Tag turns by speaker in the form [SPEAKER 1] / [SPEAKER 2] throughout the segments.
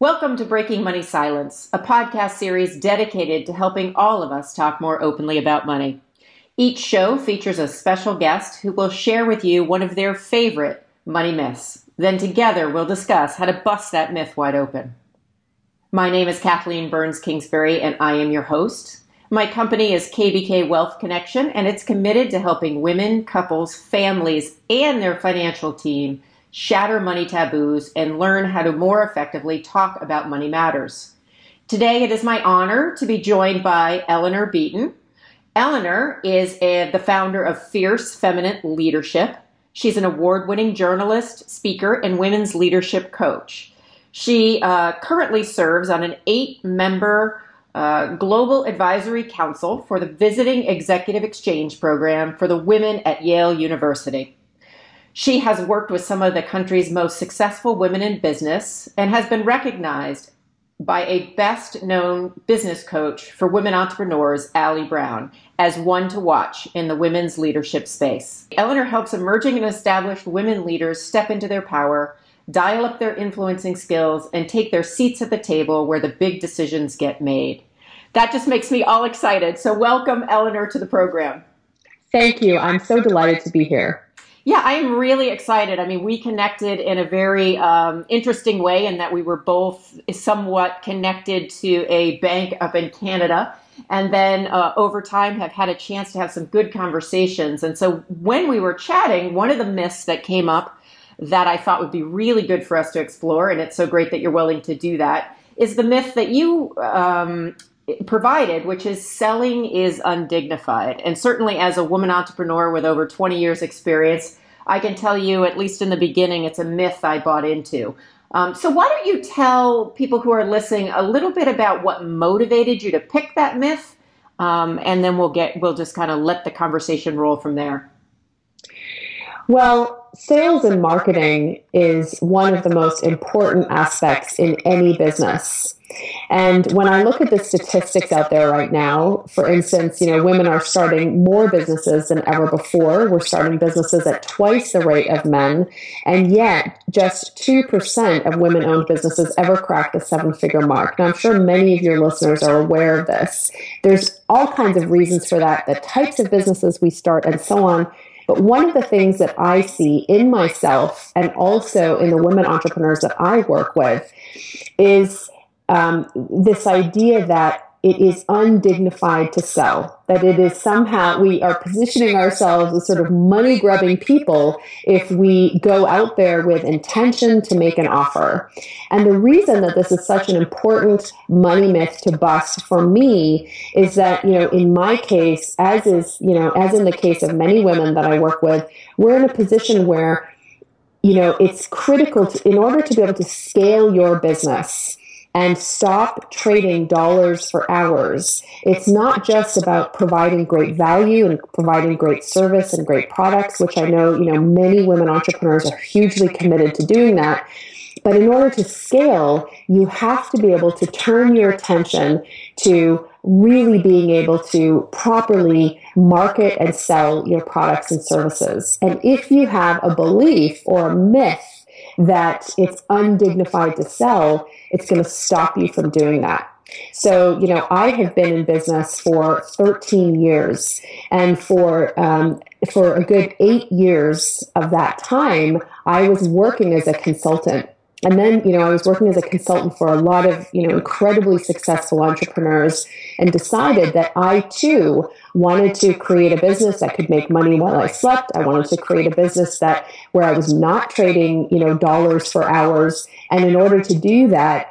[SPEAKER 1] Welcome to Breaking Money Silence, a podcast series dedicated to helping all of us talk more openly about money. Each show features a special guest who will share with you one of their favorite money myths. Then together we'll discuss how to bust that myth wide open. My name is Kathleen Burns Kingsbury and I am your host. My company is KBK Wealth Connection and it's committed to helping women, couples, families, and their financial team shatter money taboos, and learn how to more effectively talk about money matters. Today, it is my honor to be joined by Eleanor Beaton. Eleanor is a, the founder of Fierce Feminine Leadership. She's an award winning journalist, speaker, and women's leadership coach. She uh, currently serves on an eight member uh, Global Advisory Council for the Visiting Executive Exchange Program for the Women at Yale University. She has worked with some of the country's most successful women in business and has been recognized by a best known business coach for women entrepreneurs, Ali Brown, as one to watch in the women's leadership space. Eleanor helps emerging and established women leaders step into their power, dial up their influencing skills, and take their seats at the table where the big decisions get made. That just makes me all excited. So, welcome, Eleanor, to the program.
[SPEAKER 2] Thank you. I'm so delighted to be here.
[SPEAKER 1] Yeah, I am really excited. I mean, we connected in a very um, interesting way in that we were both somewhat connected to a bank up in Canada. And then uh, over time have had a chance to have some good conversations. And so when we were chatting, one of the myths that came up that I thought would be really good for us to explore, and it's so great that you're willing to do that, is the myth that you um, provided, which is selling is undignified. And certainly as a woman entrepreneur with over 20 years experience, I can tell you, at least in the beginning, it's a myth I bought into. Um, so why don't you tell people who are listening a little bit about what motivated you to pick that myth, um, and then we'll get we'll just kind of let the conversation roll from there.
[SPEAKER 2] Well, sales and marketing is one of the most important aspects in any business. And when I look at the statistics out there right now, for instance, you know, women are starting more businesses than ever before. We're starting businesses at twice the rate of men. And yet, just 2% of women owned businesses ever crack the seven figure mark. Now, I'm sure many of your listeners are aware of this. There's all kinds of reasons for that, the types of businesses we start, and so on. But one of the things that I see in myself and also in the women entrepreneurs that I work with is um, this idea that it is undignified to sell, that it is somehow we are positioning ourselves as sort of money grubbing people if we go out there with intention to make an offer. And the reason that this is such an important money myth to bust for me is that, you know, in my case, as is, you know, as in the case of many women that I work with, we're in a position where, you know, it's critical to, in order to be able to scale your business and stop trading dollars for hours. It's not just about providing great value and providing great service and great products, which I know, you know, many women entrepreneurs are hugely committed to doing that. But in order to scale, you have to be able to turn your attention to really being able to properly market and sell your products and services. And if you have a belief or a myth that it's undignified to sell, it's going to stop you from doing that. So, you know, I have been in business for 13 years, and for um, for a good eight years of that time, I was working as a consultant. And then, you know, I was working as a consultant for a lot of, you know, incredibly successful entrepreneurs and decided that I too wanted to create a business that could make money while I slept. I wanted to create a business that where I was not trading, you know, dollars for hours. And in order to do that,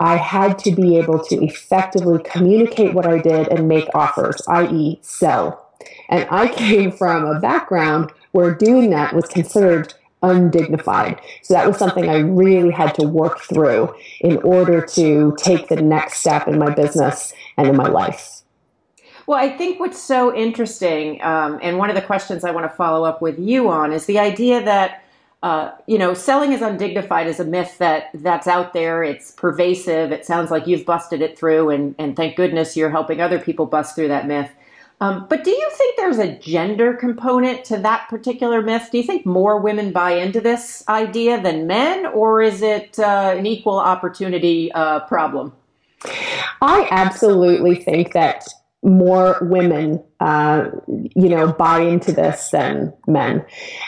[SPEAKER 2] I had to be able to effectively communicate what I did and make offers, i.e., sell. And I came from a background where doing that was considered undignified. So that was something I really had to work through in order to take the next step in my business and in my life.
[SPEAKER 1] Well, I think what's so interesting, um, and one of the questions I want to follow up with you on, is the idea that uh, you know selling is undignified is a myth that that's out there. It's pervasive. It sounds like you've busted it through, and and thank goodness you're helping other people bust through that myth. Um, but do you think there's a gender component to that particular myth? Do you think more women buy into this idea than men, or is it uh, an equal opportunity uh, problem?
[SPEAKER 2] I absolutely think that more women, uh, you know, buy into this than men.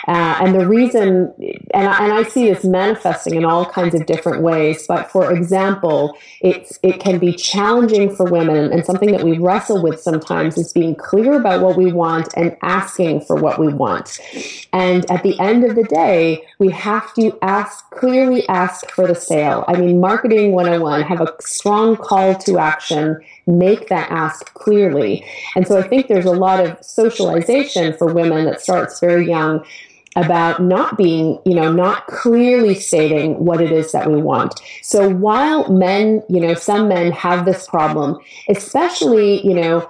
[SPEAKER 2] Uh, and the reason, and I, and I see this manifesting in all kinds of different ways. But for example, it's it can be challenging for women, and something that we wrestle with sometimes is being clear about what we want and asking for what we want. And at the end of the day, we have to ask clearly ask for the sale. I mean, marketing 101 have a strong call to action make that ask clearly. And so I think there's a lot of socialization for women that starts very young about not being, you know, not clearly stating what it is that we want. So while men, you know, some men have this problem, especially, you know,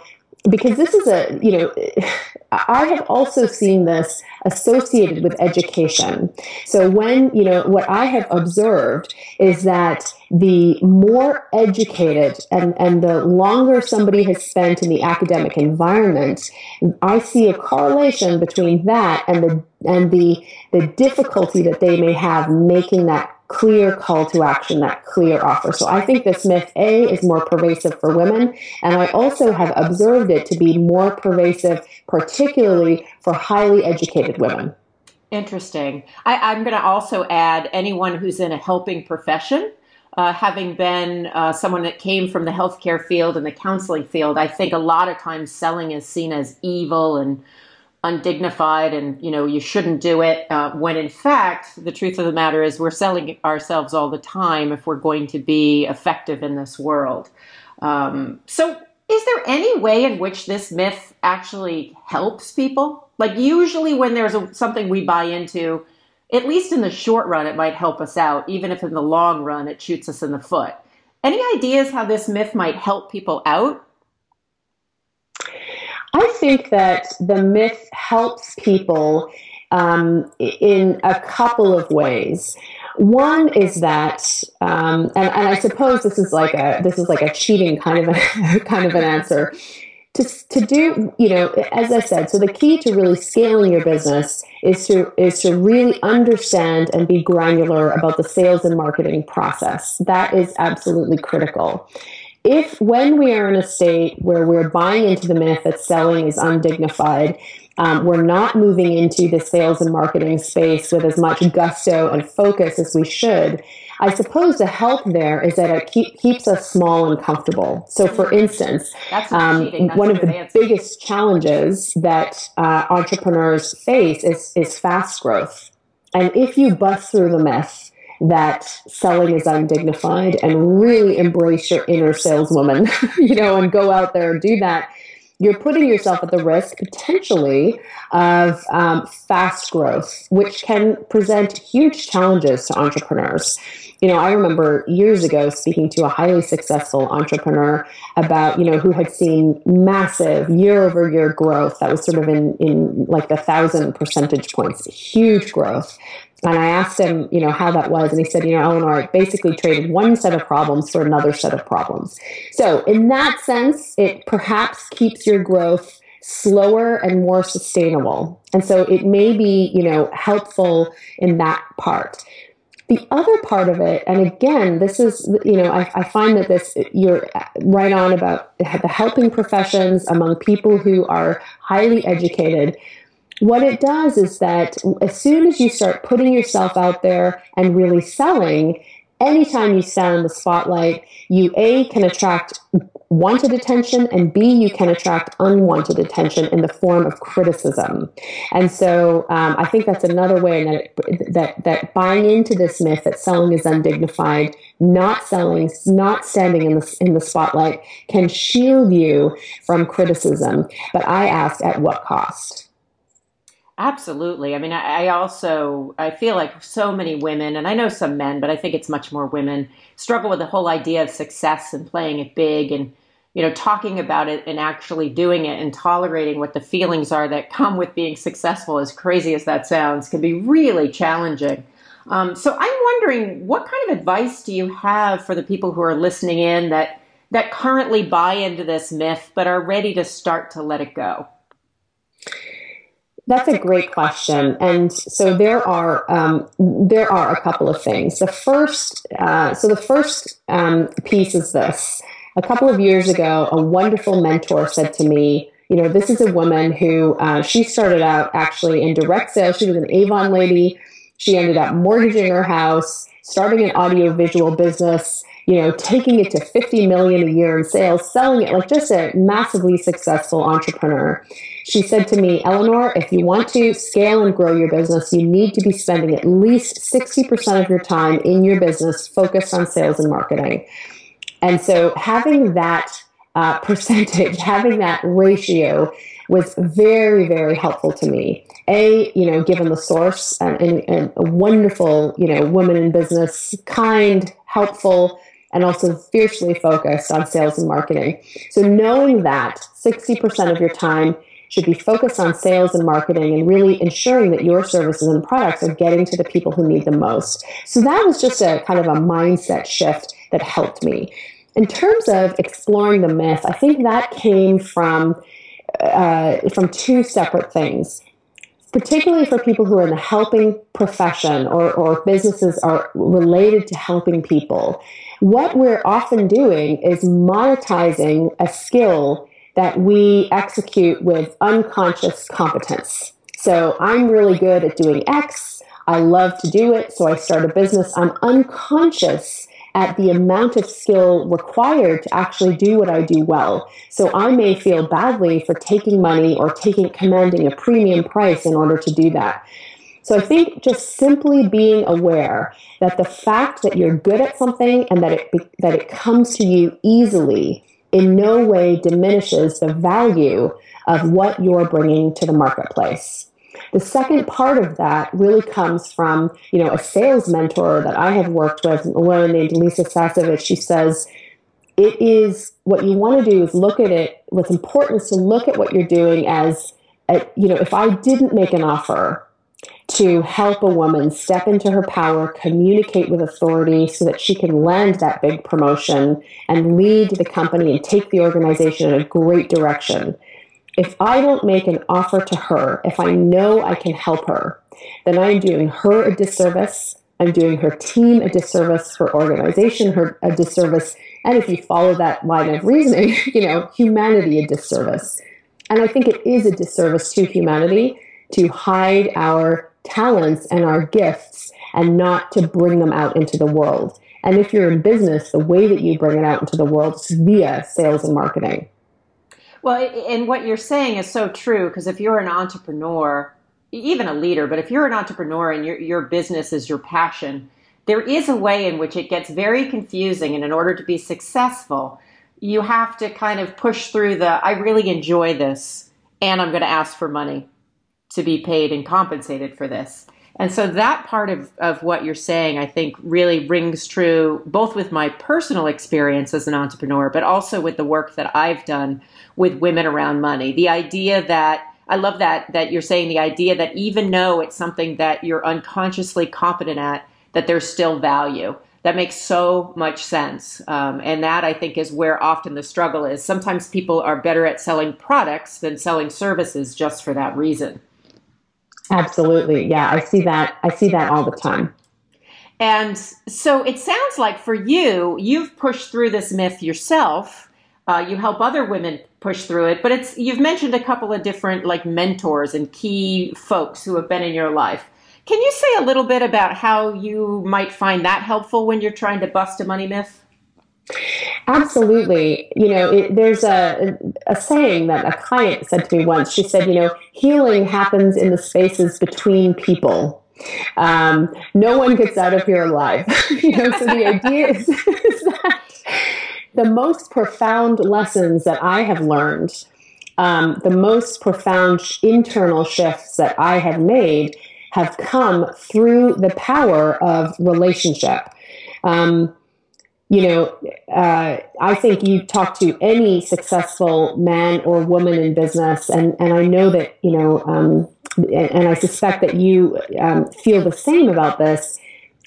[SPEAKER 2] because this is a, you know, I have also seen this associated with education. So when, you know, what I have observed is that the more educated and, and the longer somebody has spent in the academic environment, I see a correlation between that and the and the the difficulty that they may have making that clear call to action, that clear offer. So I think this myth A is more pervasive for women, and I also have observed it to be more pervasive, particularly for highly educated women.
[SPEAKER 1] Interesting. I, am going to also add anyone who's in a helping profession. Uh, having been uh, someone that came from the healthcare field and the counseling field, I think a lot of times selling is seen as evil and undignified and you know you shouldn't do it uh, when in fact the truth of the matter is we're selling ourselves all the time if we're going to be effective in this world. Um, so is there any way in which this myth actually helps people? Like usually when there's a, something we buy into at least in the short run it might help us out even if in the long run it shoots us in the foot. Any ideas how this myth might help people out
[SPEAKER 2] I think that the myth helps people um, in a couple of ways. One is that, um, and, and, I suppose this is like a this is like a cheating kind of a, kind of an answer. To, to do, you know, as I said, so the key to really scaling your business is to is to really understand and be granular about the sales and marketing process. That is absolutely critical if when we are in a state where we're buying into the myth that selling is undignified, um, we're not moving into the sales and marketing space with as much gusto and focus as we should. I suppose the help there is that it keep, keeps us small and comfortable. So, for instance, um, one of the biggest challenges that uh, entrepreneurs face is, is fast growth. And if you bust through the myth, that selling is undignified and really embrace your inner saleswoman, you know, and go out there and do that, you're putting yourself at the risk potentially of um, fast growth, which can present huge challenges to entrepreneurs. You know, I remember years ago speaking to a highly successful entrepreneur about, you know, who had seen massive year over year growth that was sort of in, in like the thousand percentage points, huge growth. And I asked him, you know, how that was. And he said, you know, Eleanor, basically traded one set of problems for another set of problems. So, in that sense, it perhaps keeps your growth slower and more sustainable. And so it may be, you know, helpful in that part. The other part of it, and again, this is, you know, I, I find that this, you're right on about the helping professions among people who are highly educated what it does is that as soon as you start putting yourself out there and really selling, anytime you stand in the spotlight, you A, can attract wanted attention, and B, you can attract unwanted attention in the form of criticism. And so um, I think that's another way that, that, that buying into this myth that selling is undignified, not selling, not standing in the, in the spotlight can shield you from criticism. But I ask, at what cost?
[SPEAKER 1] Absolutely. I mean, I, I, also I feel like so many women, and I know some men, but I think it's much more women struggle with the whole idea of success and playing it big, and you know, talking about it and actually doing it and tolerating what the feelings are that come with being successful. As crazy as that sounds, can be really challenging. Um, so I'm wondering, what kind of advice do you have for the people who are listening in that that currently buy into this myth but are ready to start to let it go?
[SPEAKER 2] That's a great question, and so there are um, there are a couple of things. The first, uh, so the first um, piece is this: a couple of years ago, a wonderful mentor said to me, you know, this is a woman who uh, she started out actually in direct sales. She was an Avon lady. She ended up mortgaging her house, starting an audiovisual business, you know, taking it to 50 million a year in sales, selling it like just a massively successful entrepreneur. She said to me, Eleanor, if you want to scale and grow your business, you need to be spending at least 60% of your time in your business focused on sales and marketing. And so having that uh, percentage, having that ratio was very, very helpful to me. A, you know, given the source and, and, and a wonderful, you know, woman in business, kind, helpful, and also fiercely focused on sales and marketing. So knowing that 60% of your time should be focused on sales and marketing and really ensuring that your services and products are getting to the people who need them most. So that was just a kind of a mindset shift that helped me. In terms of exploring the myth, I think that came from uh, from two separate things. Particularly for people who are in the helping profession or, or businesses are related to helping people, what we're often doing is monetizing a skill that we execute with unconscious competence. So I'm really good at doing X. I love to do it. So I start a business. I'm unconscious at the amount of skill required to actually do what I do well. So I may feel badly for taking money or taking commanding a premium price in order to do that. So I think just simply being aware that the fact that you're good at something and that it that it comes to you easily in no way diminishes the value of what you're bringing to the marketplace. The second part of that really comes from, you know, a sales mentor that I have worked with, a woman named Lisa Sasevich. She says, it is what you want to do is look at it. What's important is to look at what you're doing as, a, you know, if I didn't make an offer to help a woman step into her power, communicate with authority so that she can land that big promotion and lead the company and take the organization in a great direction. If I don't make an offer to her, if I know I can help her, then I'm doing her a disservice. I'm doing her team a disservice, her organization her a disservice, and if you follow that line of reasoning, you know, humanity a disservice. And I think it is a disservice to humanity to hide our talents and our gifts and not to bring them out into the world. And if you're in business, the way that you bring it out into the world is via sales and marketing.
[SPEAKER 1] Well, and what you're saying is so true because if you're an entrepreneur, even a leader, but if you're an entrepreneur and your, your business is your passion, there is a way in which it gets very confusing. And in order to be successful, you have to kind of push through the I really enjoy this and I'm going to ask for money to be paid and compensated for this. And so that part of, of what you're saying, I think, really rings true both with my personal experience as an entrepreneur, but also with the work that I've done with women around money. The idea that I love that that you're saying the idea that even though it's something that you're unconsciously competent at, that there's still value. That makes so much sense. Um, and that I think is where often the struggle is. Sometimes people are better at selling products than selling services just for that reason.
[SPEAKER 2] Absolutely. Yeah, I see that. I see that all the time.
[SPEAKER 1] And so it sounds like for you, you've pushed through this myth yourself. Uh, you help other women push through it, but it's you've mentioned a couple of different like mentors and key folks who have been in your life. Can you say a little bit about how you might find that helpful when you're trying to bust a money myth?
[SPEAKER 2] Absolutely. You know, it, there's a, a saying that a client said to me once. She said, you know, healing happens in the spaces between people. Um, no one gets out of here alive. you know, so the idea is, is that the most profound lessons that I have learned, um, the most profound internal shifts that I have made have come through the power of relationship. Um, you know, uh, I think you talk to any successful man or woman in business, and, and I know that, you know, um, and I suspect that you um, feel the same about this.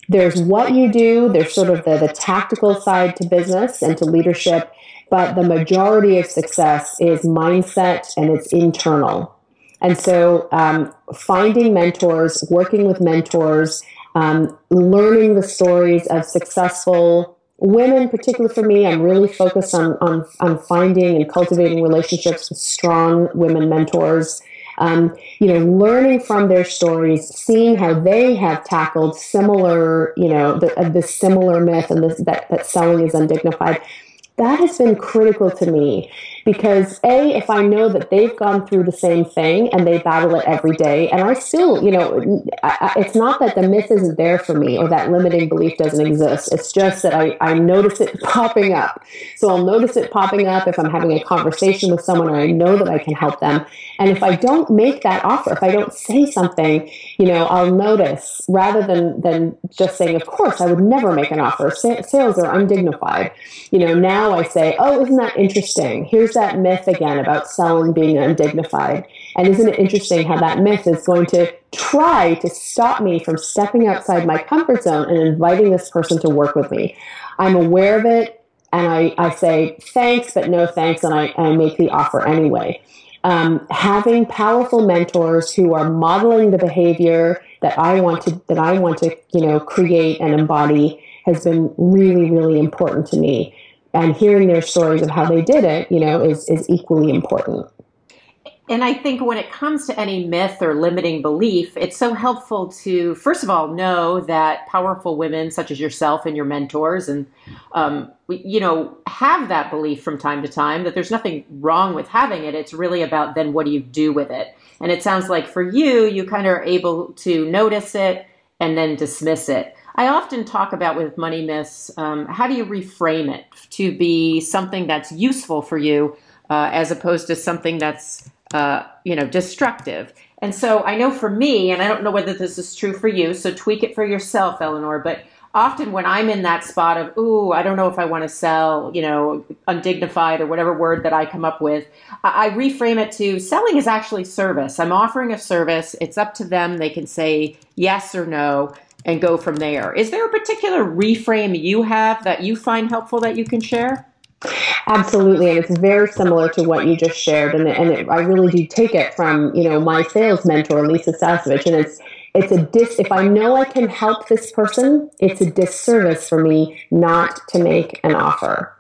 [SPEAKER 2] There's what you do, there's sort of the, the tactical side to business and to leadership, but the majority of success is mindset and it's internal. And so, um, finding mentors, working with mentors, um, learning the stories of successful women, particularly for me, I'm really focused on, on, on finding and cultivating relationships with strong women mentors. Um, you know, learning from their stories, seeing how they have tackled similar, you know, the, uh, the similar myth and this, that, that selling is undignified that has been critical to me because a if i know that they've gone through the same thing and they battle it every day and i still you know I, it's not that the myth isn't there for me or that limiting belief doesn't exist. It's just that I, I notice it popping up. So i'll notice it popping up if i'm having a conversation with someone and i know that i can help them. And if i don't make that offer if i don't say something you know i'll notice rather than than just saying of course i would never make an offer. Sales are undignified. You know now now I say, oh, isn't that interesting? Here's that myth again about selling being undignified. And isn't it interesting how that myth is going to try to stop me from stepping outside my comfort zone and inviting this person to work with me? I'm aware of it and I, I say thanks, but no thanks, and I, I make the offer anyway. Um, having powerful mentors who are modeling the behavior that I want to that I want to you know create and embody has been really really important to me and hearing their stories of how they did it, you know, is, is equally important.
[SPEAKER 1] And I think when it comes to any myth or limiting belief, it's so helpful to, first of all, know that powerful women such as yourself and your mentors and, um, you know, have that belief from time to time that there's nothing wrong with having it. It's really about then what do you do with it? And it sounds like for you, you kind of are able to notice it and then dismiss it. I often talk about with money myths um, how do you reframe it to be something that's useful for you uh, as opposed to something that's uh, you know destructive. And so I know for me, and I don't know whether this is true for you, so tweak it for yourself, Eleanor. But often when I'm in that spot of, ooh, I don't know if I want to sell, you know, undignified or whatever word that I come up with, I reframe it to selling is actually service. I'm offering a service. It's up to them. They can say yes or no and go from there. Is there a particular reframe you have that you find helpful that you can share?
[SPEAKER 2] Absolutely, and it's very similar to what you just shared, and, and it, I really do take it from you know my sales mentor Lisa Sasevich, and it's it's a dis. If I know I can help this person, it's a disservice for me not to make an offer.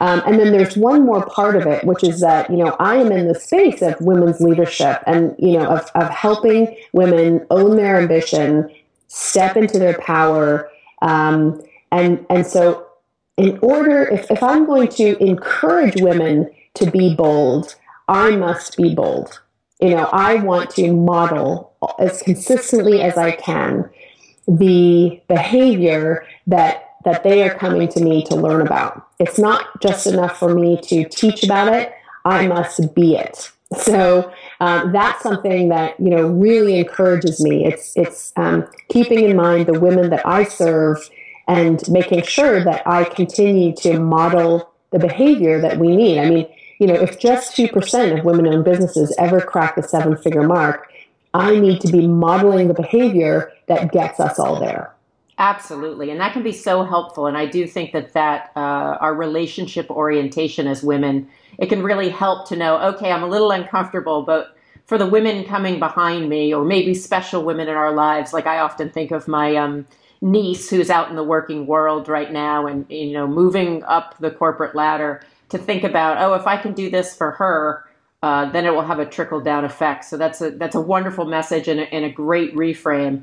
[SPEAKER 2] Um, and then there's one more part of it, which is that you know I am in the space of women's leadership, and you know of of helping women own their ambition step into their power. Um, and, and so, in order, if, if I'm going to encourage women to be bold, I must be bold. You know, I want to model as consistently as I can the behavior that that they are coming to me to learn about. It's not just enough for me to teach about it. I must be it. So um, that's something that you know really encourages me. It's it's um, keeping in mind the women that I serve and making sure that I continue to model the behavior that we need. I mean, you know, if just two percent of women-owned businesses ever crack the seven-figure mark, I need to be modeling the behavior that gets us all there.
[SPEAKER 1] Absolutely, and that can be so helpful. And I do think that that uh, our relationship orientation as women it can really help to know, okay, I'm a little uncomfortable, but for the women coming behind me, or maybe special women in our lives, like I often think of my um, niece who's out in the working world right now and, you know, moving up the corporate ladder to think about, oh, if I can do this for her, uh, then it will have a trickle down effect. So that's a that's a wonderful message and a, and a great reframe.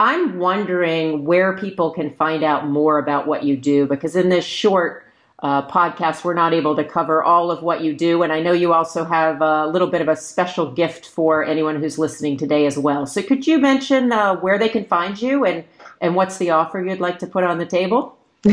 [SPEAKER 1] I'm wondering where people can find out more about what you do because in this short uh, podcast, we're not able to cover all of what you do. And I know you also have a little bit of a special gift for anyone who's listening today as well. So could you mention uh, where they can find you and, and what's the offer you'd like to put on the table?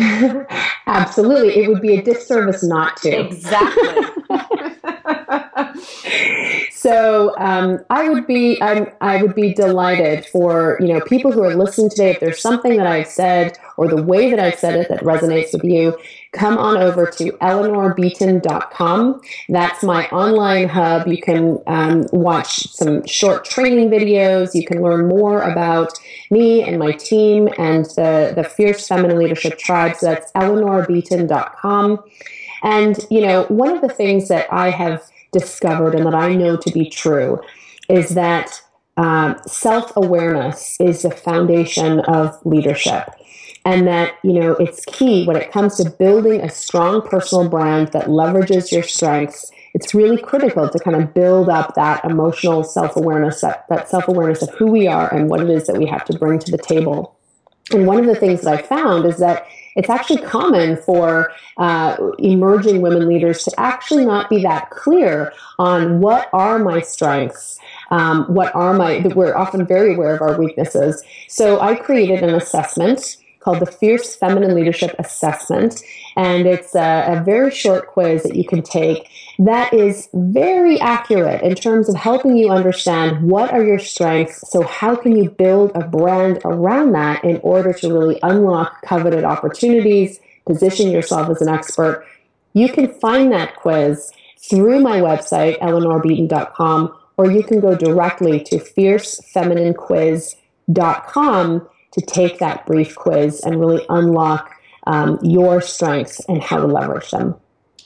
[SPEAKER 2] Absolutely. It would be a disservice not to.
[SPEAKER 1] Exactly.
[SPEAKER 2] so um, I would be I'm, I would be delighted for you know people who are listening today. If there's something that I've said or the way that I've said it that resonates with you, come on over to eleanorbeaton.com. That's my online hub. You can um, watch some short training videos. You can learn more about me and my team and the the Fierce Feminine Leadership Tribe. So that's eleanorbeaton.com. And, you know, one of the things that I have discovered and that I know to be true is that um, self awareness is the foundation of leadership. And that, you know, it's key when it comes to building a strong personal brand that leverages your strengths. It's really critical to kind of build up that emotional self awareness, that, that self awareness of who we are and what it is that we have to bring to the table. And one of the things that I found is that it's actually common for uh, emerging women leaders to actually not be that clear on what are my strengths. Um, what are my, we're often very aware of our weaknesses. So I created an assessment called the Fierce Feminine Leadership Assessment. And it's a, a, very short quiz that you can take that is very accurate in terms of helping you understand what are your strengths. So, how can you build a brand around that in order to really unlock coveted opportunities, position yourself as an expert? You can find that quiz through my website, eleanorbeaton.com, or you can go directly to fiercefemininequiz.com to take that brief quiz and really unlock um, your strengths and how to leverage them.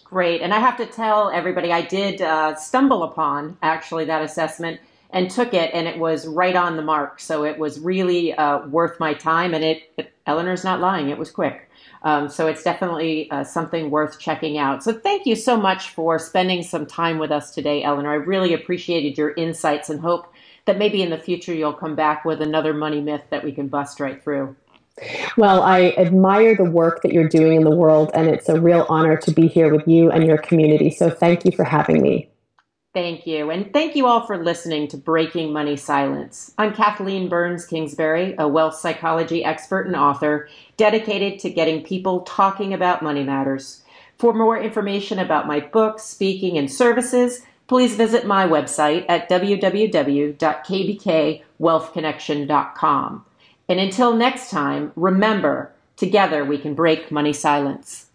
[SPEAKER 1] Great. And I have to tell everybody, I did uh, stumble upon actually that assessment and took it, and it was right on the mark. So it was really uh, worth my time. And it, it, Eleanor's not lying, it was quick. Um, so it's definitely uh, something worth checking out. So thank you so much for spending some time with us today, Eleanor. I really appreciated your insights and hope that maybe in the future you'll come back with another money myth that we can bust right through.
[SPEAKER 2] Well, I admire the work that you're doing in the world, and it's a real honor to be here with you and your community. So thank you for having me.
[SPEAKER 1] Thank you. And thank you all for listening to Breaking Money Silence. I'm Kathleen Burns Kingsbury, a wealth psychology expert and author dedicated to getting people talking about money matters. For more information about my books, speaking, and services, please visit my website at www.kbkwealthconnection.com. And until next time, remember, together we can break money silence.